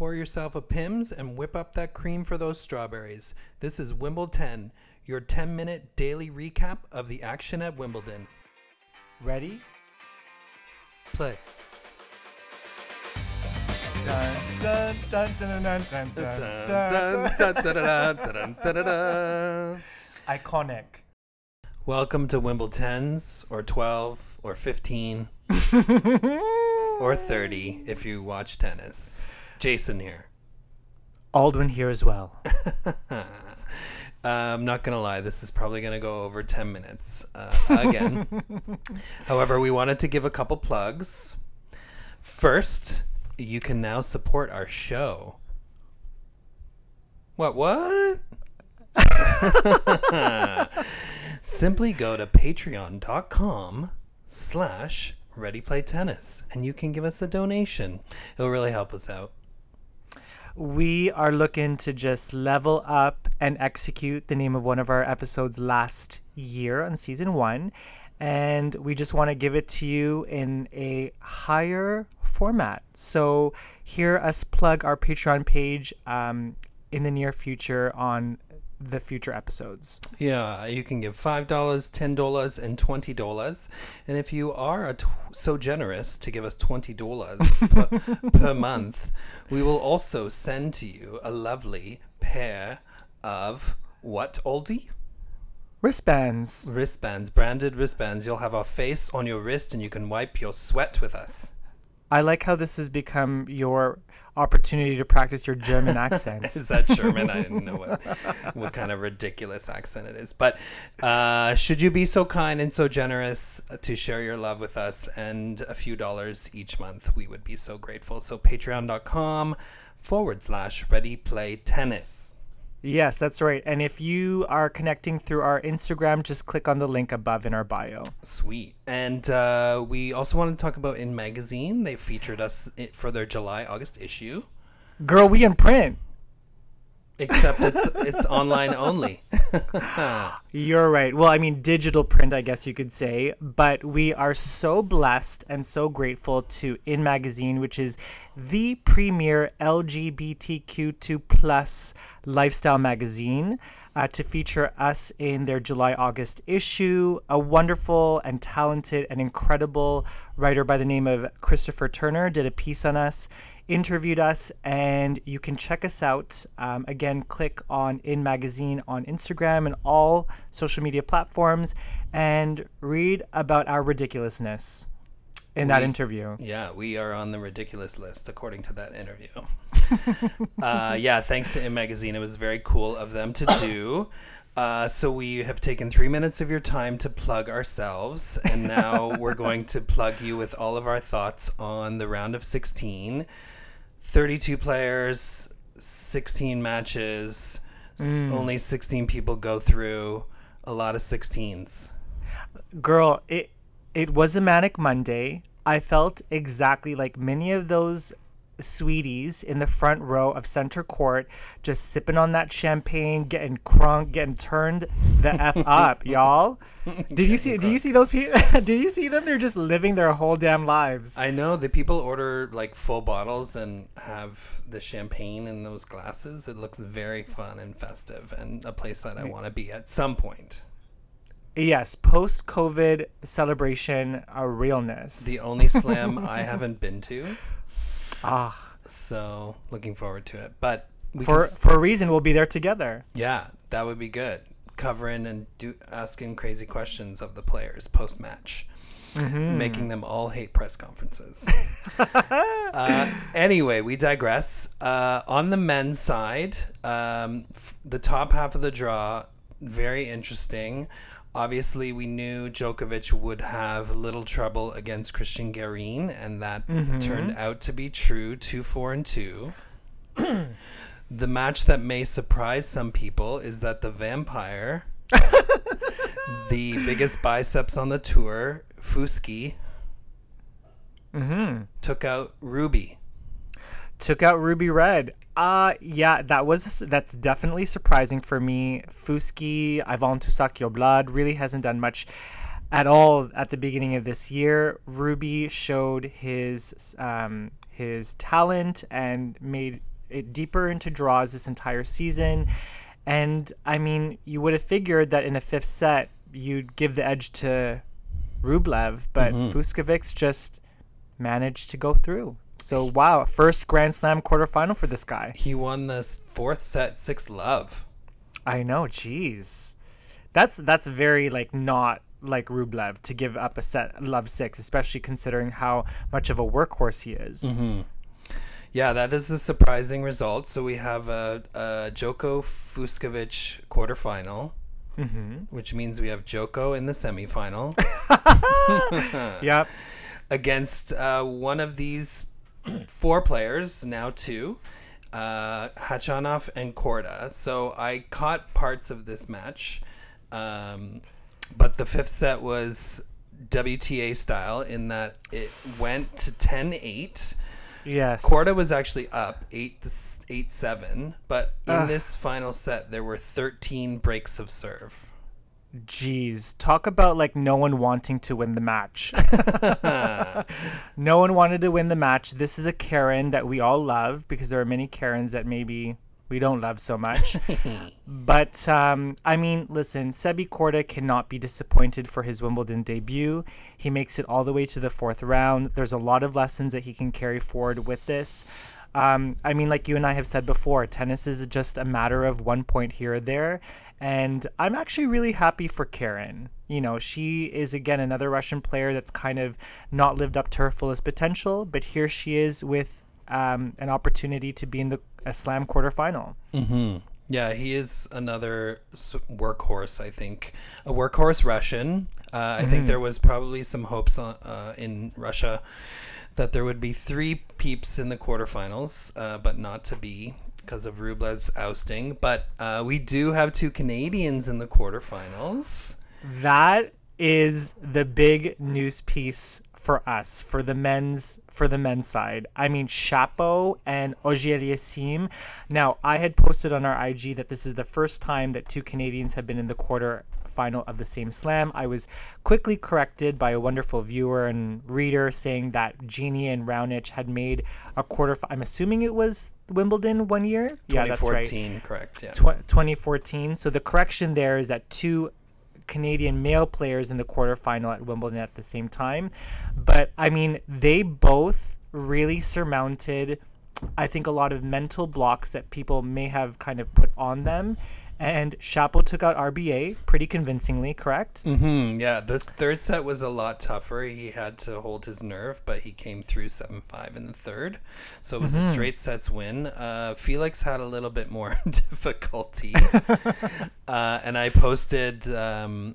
Pour yourself a Pimm's and whip up that cream for those strawberries. This is Wimble-10, your 10 minute daily recap of the action at Wimbledon. Ready? Play. Iconic. Welcome to Wimbledon's, or 12, or 15, or 30 if you watch tennis. Jason here. Aldwin here as well. Uh, I'm not gonna lie, this is probably gonna go over 10 minutes uh, again. However, we wanted to give a couple plugs. First, you can now support our show. What? What? Simply go to patreon.com slash readyplaytennis and you can give us a donation. It'll really help us out. We are looking to just level up and execute the name of one of our episodes last year on season one. And we just want to give it to you in a higher format. So, hear us plug our Patreon page um, in the near future on the future episodes. Yeah, you can give $5, $10, and $20. And if you are t- so generous to give us $20 per, per month, we will also send to you a lovely pair of what, oldie? Wristbands. Wristbands, branded wristbands. You'll have our face on your wrist and you can wipe your sweat with us. I like how this has become your opportunity to practice your German accent. Is that German? I didn't know what, what kind of ridiculous accent it is. But uh, should you be so kind and so generous to share your love with us and a few dollars each month, we would be so grateful. So patreon.com forward slash ready play tennis. Yes, that's right. And if you are connecting through our Instagram, just click on the link above in our bio. Sweet. And uh, we also want to talk about In Magazine. They featured us for their July August issue, Girl, we in print. Except it's, it's online only. You're right. Well, I mean, digital print, I guess you could say. But we are so blessed and so grateful to In Magazine, which is the premier LGBTQ2 plus lifestyle magazine. Uh, to feature us in their July August issue. A wonderful and talented and incredible writer by the name of Christopher Turner did a piece on us, interviewed us, and you can check us out. Um, again, click on In Magazine on Instagram and all social media platforms and read about our ridiculousness in that interview. Yeah, we are on the ridiculous list according to that interview. uh, yeah, thanks to In Magazine. It was very cool of them to do. Uh, so we have taken three minutes of your time to plug ourselves, and now we're going to plug you with all of our thoughts on the round of 16. 32 players, 16 matches, s- mm. only 16 people go through, a lot of 16s. Girl, it it was a manic Monday. I felt exactly like many of those sweeties in the front row of center court, just sipping on that champagne, getting crunk, getting turned the f up, y'all. Did you see? Do you see those people? Did you see them? They're just living their whole damn lives. I know the people order like full bottles and have the champagne in those glasses. It looks very fun and festive and a place that I want to be at some point. Yes, post COVID celebration, a realness. The only slam I haven't been to, ah, so looking forward to it. But we for for a reason, we'll be there together. yeah, that would be good. Covering and do asking crazy questions of the players post match. Making them all hate press conferences. uh, anyway, we digress. Uh, on the men's side, um, f- the top half of the draw, very interesting. Obviously, we knew Djokovic would have little trouble against Cristian Garin, and that turned out to be true 2 4 and 2. the match that may surprise some people is that the vampire, the biggest biceps on the tour, Fuski, Mm-hmm. took out Ruby. Took out Ruby Red. Uh yeah, that was that's definitely surprising for me. Fuski, I want to suck your blood really hasn't done much at all at the beginning of this year. Ruby showed his um his talent and made it deeper into draws this entire season. And I mean, you would have figured that in a fifth set, you'd give the edge to Rublev, but mm just managed to go through. So wow, first Grand Slam quarterfinal for this guy. He won the fourth set six love. I know, jeez. That's that's very like not like Rublev to give up a set love six, especially considering how much of a workhorse he is. Mm-hmm. Yeah, that is a surprising result. So we have a, a Joko Fucsovics quarterfinal, Mm-hmm. which means we have Joko in the semifinal Yep. against uh, one of these four players, now two, uh, Khachanov and Korda. So I caught parts of this match, um, but the fifth set was WTA style in that it went to 10 8. Yes. Korda was actually up 8 to 8 7, but in Ugh. this final set, there were 13 breaks of serve. Jeez, talk about like no one wanting to win the match. no one wanted to win the match. This is a Karen that we all love because there are many Karens that maybe we don't love so much. but um, I mean, listen, Sebi Korda cannot be disappointed for his Wimbledon debut. He makes it all the way to the fourth round. There's a lot of lessons that he can carry forward with this. Um, I mean, like you and I have said before, tennis is just a matter of one point here or there. And I'm actually really happy for Karen. You know, she is again another Russian player that's kind of not lived up to her fullest potential, but here she is with um, an opportunity to be in the a slam quarterfinal. Mm-hmm. Yeah, he is another workhorse. I think a workhorse Russian. Uh, I think there was probably some hopes on, uh, in Russia that there would be three peeps in the quarterfinals, uh, but not to be because of Rublev's ousting. But uh, we do have two Canadians in the quarterfinals. That is the big news piece for us for the men's for the men's side. I mean Shapo and Auger. Now, I had posted on our IG that this is the first time that two Canadians have been in the quarter final of the same slam. I was quickly corrected by a wonderful viewer and reader saying that Genie and Raonic had made a quarter I'm assuming it was Wimbledon one year. Yeah, that's right. 2014, correct? Yeah. Tw- 2014. So the correction there is that two Canadian male players in the quarterfinal at Wimbledon at the same time. But I mean, they both really surmounted, I think, a lot of mental blocks that people may have kind of put on them. And Shapo took out RBA pretty convincingly, correct? Mm-hmm. yeah, the third set was a lot tougher. He had to hold his nerve, but he came through 7 5 in the third. So it was a straight sets win. Uh, Felix had a little bit more difficulty. uh, and I posted um,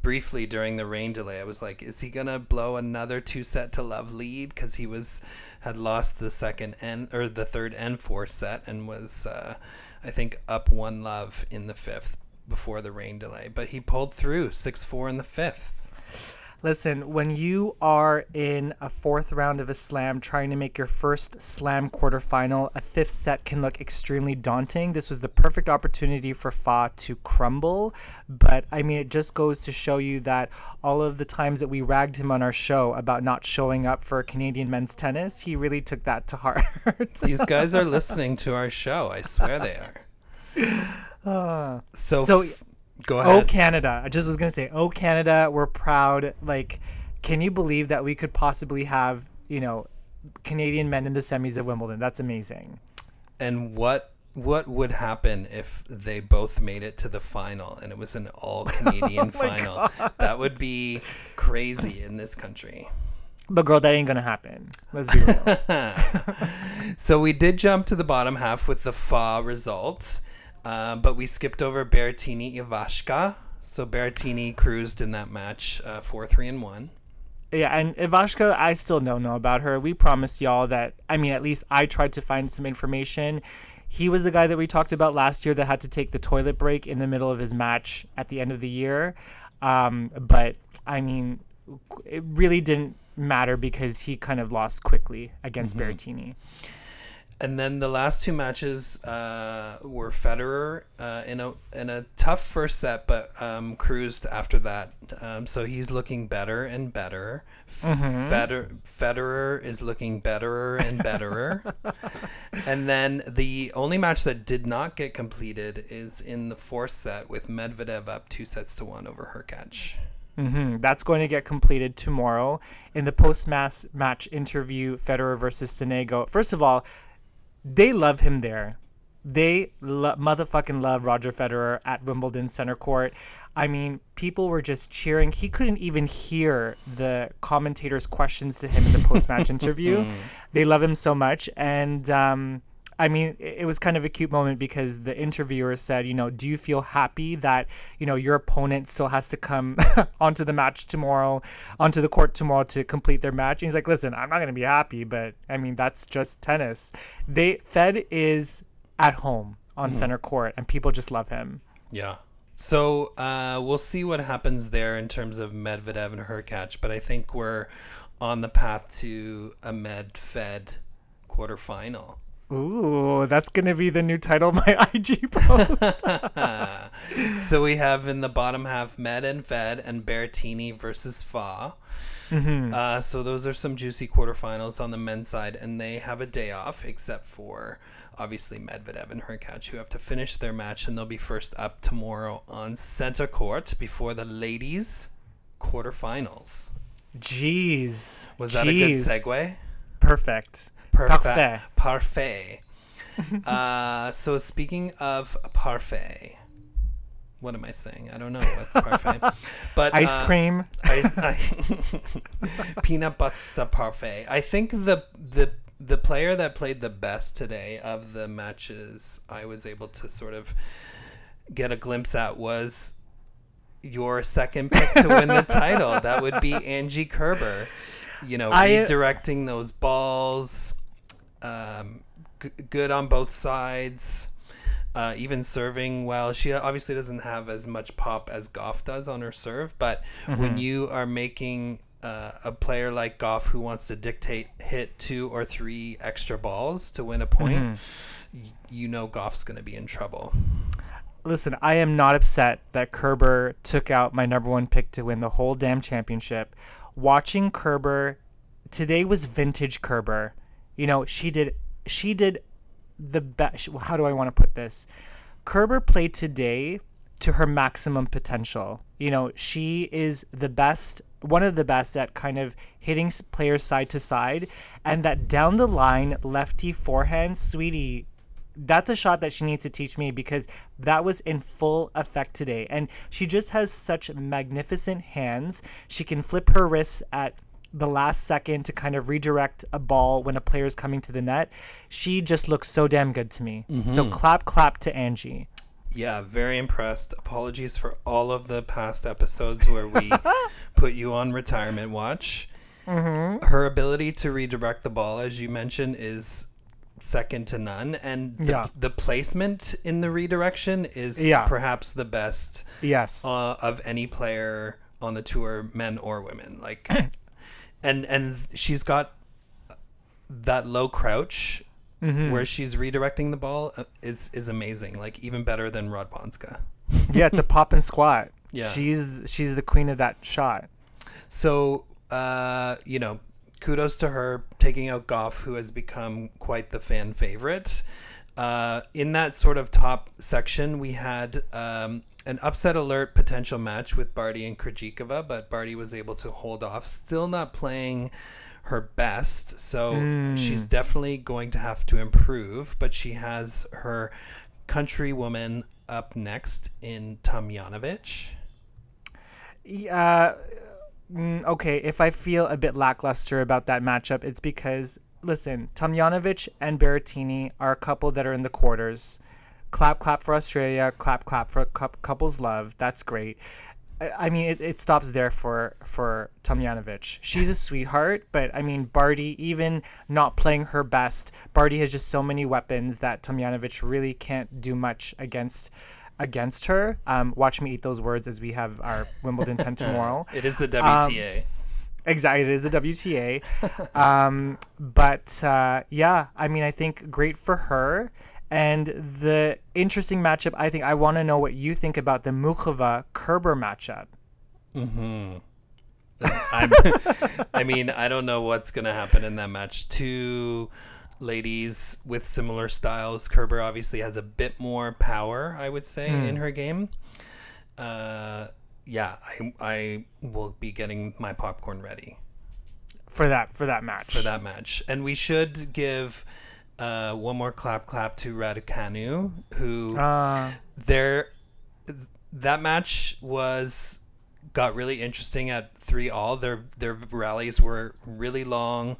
briefly during the rain delay. I was like, is he going to blow another two set to love lead? Because he was had lost the second and or the third and fourth set and was uh, I think up one love in the fifth before the rain delay, but he pulled through six four in the fifth. Listen, when you are in a fourth round of a slam trying to make your first slam quarterfinal, a fifth set can look extremely daunting. This was the perfect opportunity for FAA to crumble. But I mean, it just goes to show you that all of the times that we ragged him on our show about not showing up for Canadian men's tennis, he really took that to heart. These guys are listening to our show. I swear they are. Ah. So, So- f- go Oh. Canada. I just was going to say, oh, Canada, we're proud. Like, can you believe that we could possibly have, you know, Canadian men in the semis of Wimbledon? That's amazing. and what what would happen if they both made it to the final and it was an all oh Canadian Oh final? That would be crazy in this country. But, girl, that ain't going to happen. Let's be real. So we did jump to the bottom half with the FAA result, uh, but we skipped over Berrettini Ivashka. So Berrettini cruised in that match, uh, four three and one. yeah, and Ivashka, I still don't know about her. We promised y'all that, I mean, at least I tried to find some information. He was the guy that we talked about last year that had to take the toilet break in the middle of his match at the end of the year. Um, but, I mean, it really didn't matter because he kind of lost quickly against Berrettini. And then the last two matches uh, were Federer uh, in a in a tough first set, but um, cruised after that. Um, so he's looking better and better. Mm-hmm. Feder- Federer is looking better and betterer. and then the only match that did not get completed is in the fourth set with Medvedev up two sets to one over Hurkacz. hmm That's going to get completed tomorrow in the post-match match interview. Federer versus Sonego. First of all, they love him there. They lo- motherfucking love Roger Federer at Wimbledon center court. I mean, people were just cheering. He couldn't even hear the commentators' questions to him in the post-match interview. They love him so much, and um, I mean, it was kind of a cute moment because the interviewer said, you know, do you feel happy that, you know, your opponent still has to come onto the match tomorrow, onto the court tomorrow to complete their match? And he's like, listen, I'm not going to be happy, but I mean, that's just tennis. They Fed is at home on center court and people just love him. Yeah. So uh, we'll see what happens there in terms of Medvedev and Hurkacz, but I think we're on the path to a Med-Fed quarterfinal. Ooh, that's going to be the new title of my IG post. so we have in the bottom half Med and Fed and Berrettini versus FAA. Uh, so those are some juicy quarterfinals on the men's side, and they have a day off, except for obviously Medvedev and Hurkacz, who have to finish their match, and they'll be first up tomorrow on center court before the ladies' quarterfinals. Jeez. Was that a good segue? Perfect. Parfait. Parfait. uh, so speaking of parfait, what am I saying? I don't know what's parfait. But Ice uh, cream. I, peanut butter parfait. I think the the the player that played the best today of the matches I was able to sort of get a glimpse at was your second pick to win the title. That would be Angie Kerber. You know, I- redirecting those balls, um, g- good on both sides. Uh, even serving well. She obviously doesn't have as much pop as Gauff does on her serve, but when you are making uh, a player like Gauff who wants to dictate hit two or three extra balls to win a point, y- you know Gauff's going to be in trouble. Listen, I am not upset that Kerber took out my number one pick to win the whole damn championship. Watching Kerber today was vintage Kerber. You know, she did she did the best. How do I want to put this? Kerber played today to her maximum potential. You know, she is the best, one of the best at kind of hitting players side to side, and that down the line lefty forehand, sweetie, that's a shot that she needs to teach me because that was in full effect today. And she just has such magnificent hands. She can flip her wrists at the last second to kind of redirect a ball when a player is coming to the net. She just looks so damn good to me. So mm-hmm. clap, clap to Angie. Yeah, very impressed. Apologies for all of the past episodes where we put you on retirement watch. Mm-hmm. Her ability to redirect the ball, as you mentioned, is second to none, and the, Yeah. the placement in the redirection is Yeah. perhaps the best Yes. uh, of any player on the tour, men or women. Like, and and she's got that low crouch Mm-hmm. where she's redirecting the ball uh, is is amazing. Like even better than Rod Radwanska. yeah, it's a pop and squat. Yeah. She's she's the queen of that shot. So, uh, you know, kudos to her taking out Gauff, who has become quite the fan favorite. Uh, in that sort of top section, we had um, an upset alert potential match with Barty and Krejcikova, but Barty was able to hold off. Still not playing her best, so she's definitely going to have to improve. But she has her countrywoman up next in Tomljanovic. Yeah. Mm, okay, if I feel a bit lackluster about that matchup, it's because listen, Tomljanovic and Berrettini are a couple that are in the quarters. Clap, clap for Australia. Clap, clap for cou- couples love. That's great. I- I mean, it, it stops there for for Tomljanovic. She's a sweetheart, but I mean, Barty, even not playing her best, Barty has just so many weapons that Tomljanovic really can't do much against against her. Um, watch me eat those words as we have our Wimbledon 10 tomorrow. It is the Um, WTA. exactly, it is the WTA. um, but uh, yeah, I mean, I think great for her. And the interesting matchup, I think, I want to know what you think about the Muchova Kerber matchup. I'm, I mean, I don't know what's going to happen in that match. Two ladies with similar styles. Kerber obviously has a bit more power, I would say, in her game. Uh, yeah, I, I will be getting my popcorn ready For that for that match. for that match. And we should give uh, one more clap clap to Raducanu, who Uh, there that match was got really interesting at three all their their rallies were really long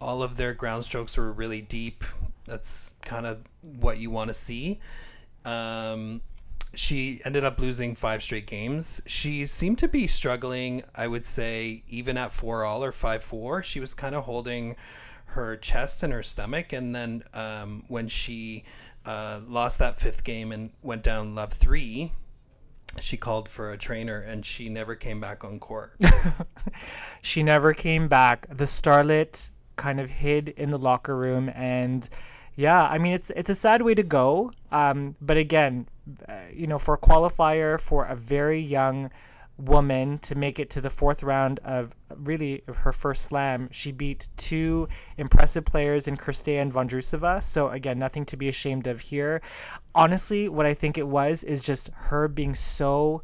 all of their ground strokes were really deep. That's kind of what you want to see. Um she ended up losing five straight games. She seemed to be struggling i would say even at four all or five four. She was kind of holding her chest and her stomach and then um, when she uh, lost that fifth game and went down love three she called for a trainer and she never came back on court. She never came back. The starlet kind of hid in the locker room, and yeah, I mean it's it's a sad way to go. Um, but again, uh, you know, for a qualifier for a very young woman to make it to the fourth round of really her first slam, she beat two impressive players in Cirstea and Vondrusova. So again, nothing to be ashamed of here. Honestly, what I think it was is just her being so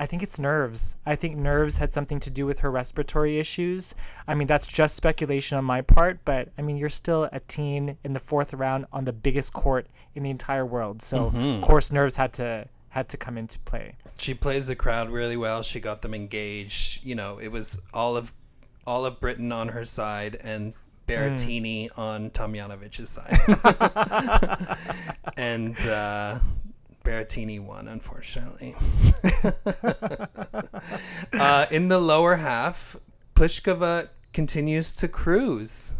I think it's nerves. I think nerves had something to do with her respiratory issues. I mean, that's just speculation on my part, but I mean, you're still a teen in the fourth round on the biggest court in the entire world. So, of course, nerves had to had to come into play. she plays the crowd really well she got them engaged you know it was all of all of britain on her side and Berrettini on Tomljanovic's side and uh Berrettini won, unfortunately. uh, in the lower half, Pliskova continues to cruise.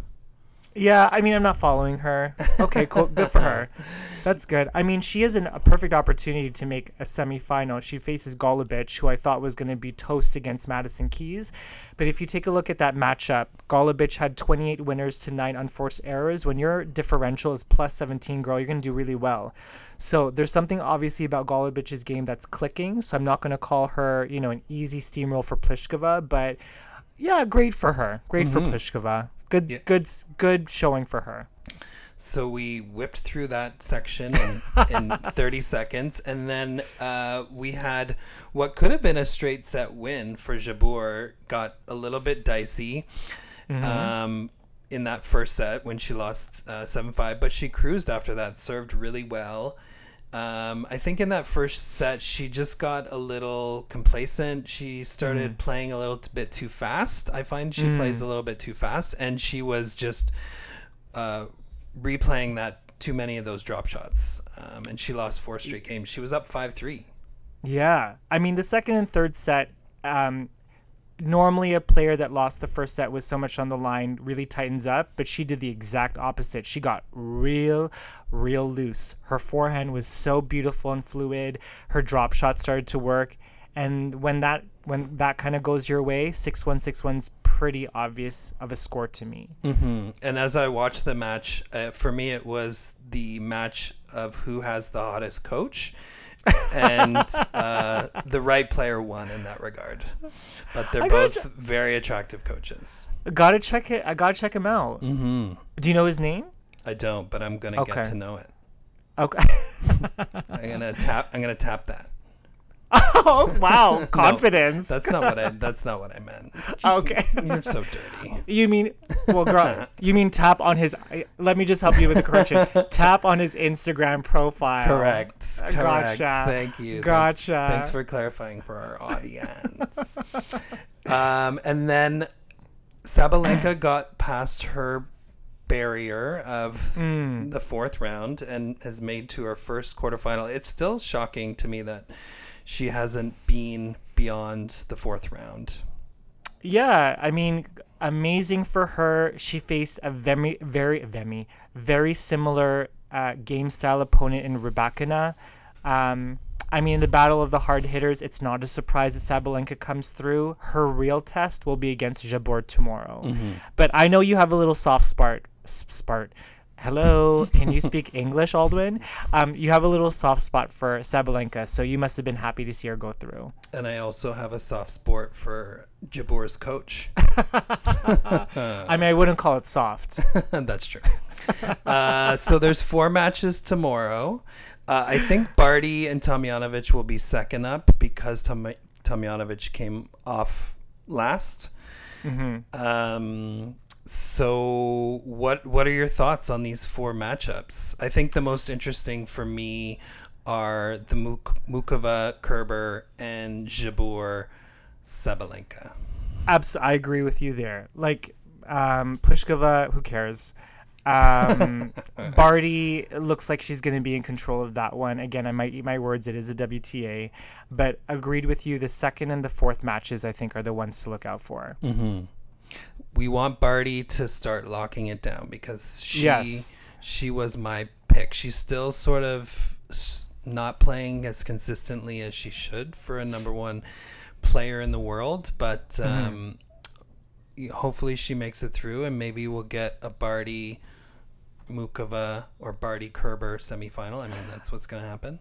Yeah, I mean, I'm not following her. Okay, cool. Good for her. That's good. I mean, she is an, a perfect opportunity to make a semifinal. She faces Golubic, who I thought was going to be toast against Madison Keys. But if you take a look at that matchup, Golubic had 28 winners to nine unforced errors. When your differential is plus 17, girl, you're going to do really well. So there's something obviously about Golubic's game that's clicking. So I'm not going to call her, you know, an easy steamroll for Pliskova, but yeah, great for her. Great for mm-hmm. Pliskova. Good, Yeah. good, good showing for her. So we whipped through that section in, in 30 seconds, and then uh, we had what could have been a straight set win for Jabeur got a little bit dicey um, in that first set when she lost uh, 7 5, but she cruised after that, served really well. Um, I think in that first set, she just got a little complacent. She started playing a little t- bit too fast. I find she plays a little bit too fast, and she was just uh, replaying that too many of those drop shots. Um, and she lost four straight games. She was up 5 3. Yeah. I mean, the second and third set, um, normally a player that lost the first set with so much on the line really tightens up, but she did the exact opposite. She got real, real loose. Her forehand was so beautiful and fluid. Her drop shot started to work. And when that when that kind of goes your way, six one six one's pretty obvious of a score to me. And as I watched the match, uh, for me, it was the match of who has the hottest coach. And uh, the right player won in that regard. But they're both very attractive coaches. Gotta check it. I gotta check him out. Mm-hmm. Do you know his name? I don't, but I'm gonna Okay. get to know it. Okay. I'm gonna tap. I'm gonna tap that. oh wow, confidence. That's not what I. That's not what I meant. okay. You're so dirty. You mean, well, girl, you mean tap on his? Let me just help you with the correction. tap on his Instagram profile. Correct. Correct. Gotcha. Thank you. Gotcha. Thanks, thanks for clarifying for our audience. um, and then Sabalenka got past her barrier of Hmm. the fourth round and has made to her first quarterfinal. It's still shocking to me that she hasn't been beyond the fourth round. Yeah, I mean, amazing for her. She faced a very, very, very, very similar uh, game style opponent in Rybakina. Um, I mean, the battle of the hard hitters, it's not a surprise that Sabalenka comes through. Her real test will be against Jabeur tomorrow. Mm-hmm. But I know you have a little soft spot. Spart. Hello, can you speak English, Aldwin? Um, you have a little soft spot for Sabalenka, so you must have been happy to see her go through. And I also have a soft spot for Jabeur's coach. I mean, I wouldn't call it soft. That's true. Uh, so there's four matches tomorrow. Uh, I think Barty and Tomljanovic will be second up because Tom- Tomljanovic came off last. Um, so what what are your thoughts on these four matchups? I think the most interesting for me are the Muk- Muchova, Kerber, and Jabeur Sabalenka. Abs- I agree with you there. Like, um, Pliskova, who cares? Um, Barty looks like she's going to be in control of that one. Again, I might eat my words. It is a WTA, but agreed with you. The second and the fourth matches, I think, are the ones to look out for. We want Barty to start locking it down because she Yes. she was my pick. She's still sort of not playing as consistently as she should for a number one player in the world, but um, y- hopefully she makes it through, and maybe we'll get a Barty Muchova or Barty Kerber semifinal. I mean, that's what's going to happen.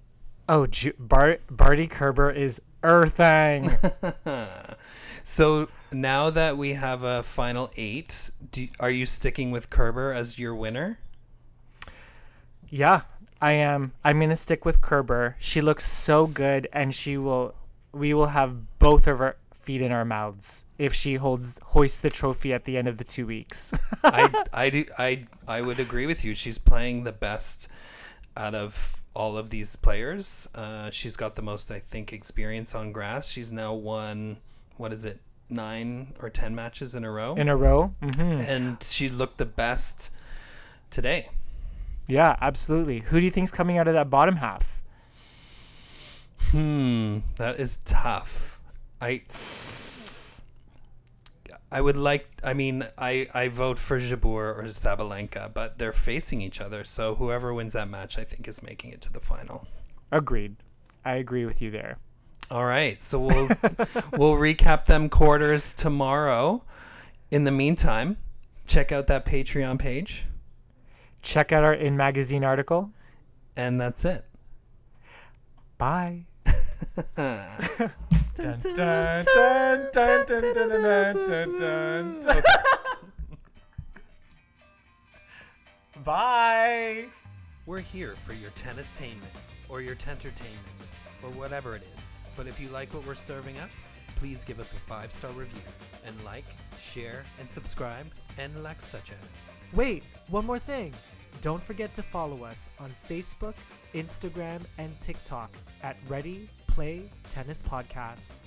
Oh, Ju- Bar- Barty Kerber is earthing. So now that we have a final eight, do, are you sticking with Kerber as your winner? yeah, I am. I'm going to stick with Kerber. She looks so good, and she will. We will have both of our feet in our mouths if she holds hoists the trophy at the end of the two weeks. I, I, do, I, I would agree with you. She's playing the best out of all of these players. Uh, she's got the most, I think, experience on grass. She's now won, what is it, nine or ten matches in a row? in a row. hmm and she looked the best today. Yeah, absolutely. Who do you think's coming out of that bottom half? Hmm, that is tough. I I would like I mean, I I vote for Jabeur or Sabalenka, but they're facing each other, so whoever wins that match I think is making it to the final. Agreed. I agree with you there. All right. So we'll we'll recap them quarters tomorrow. In the meantime, check out that Patreon page Check out our in magazine article. and that's it. Bye. Dun, dun, dun, dun, dun, dun, dun, dun, dun, dun. Bye. We're here for your tennistainment or your tentertainment or whatever it is. But if you like what we're serving up, please give us a five star review and like, share, and subscribe and like such as. Wait, one more thing. Don't forget to follow us on Facebook, Instagram, and TikTok at Ready Play Tennis Podcast.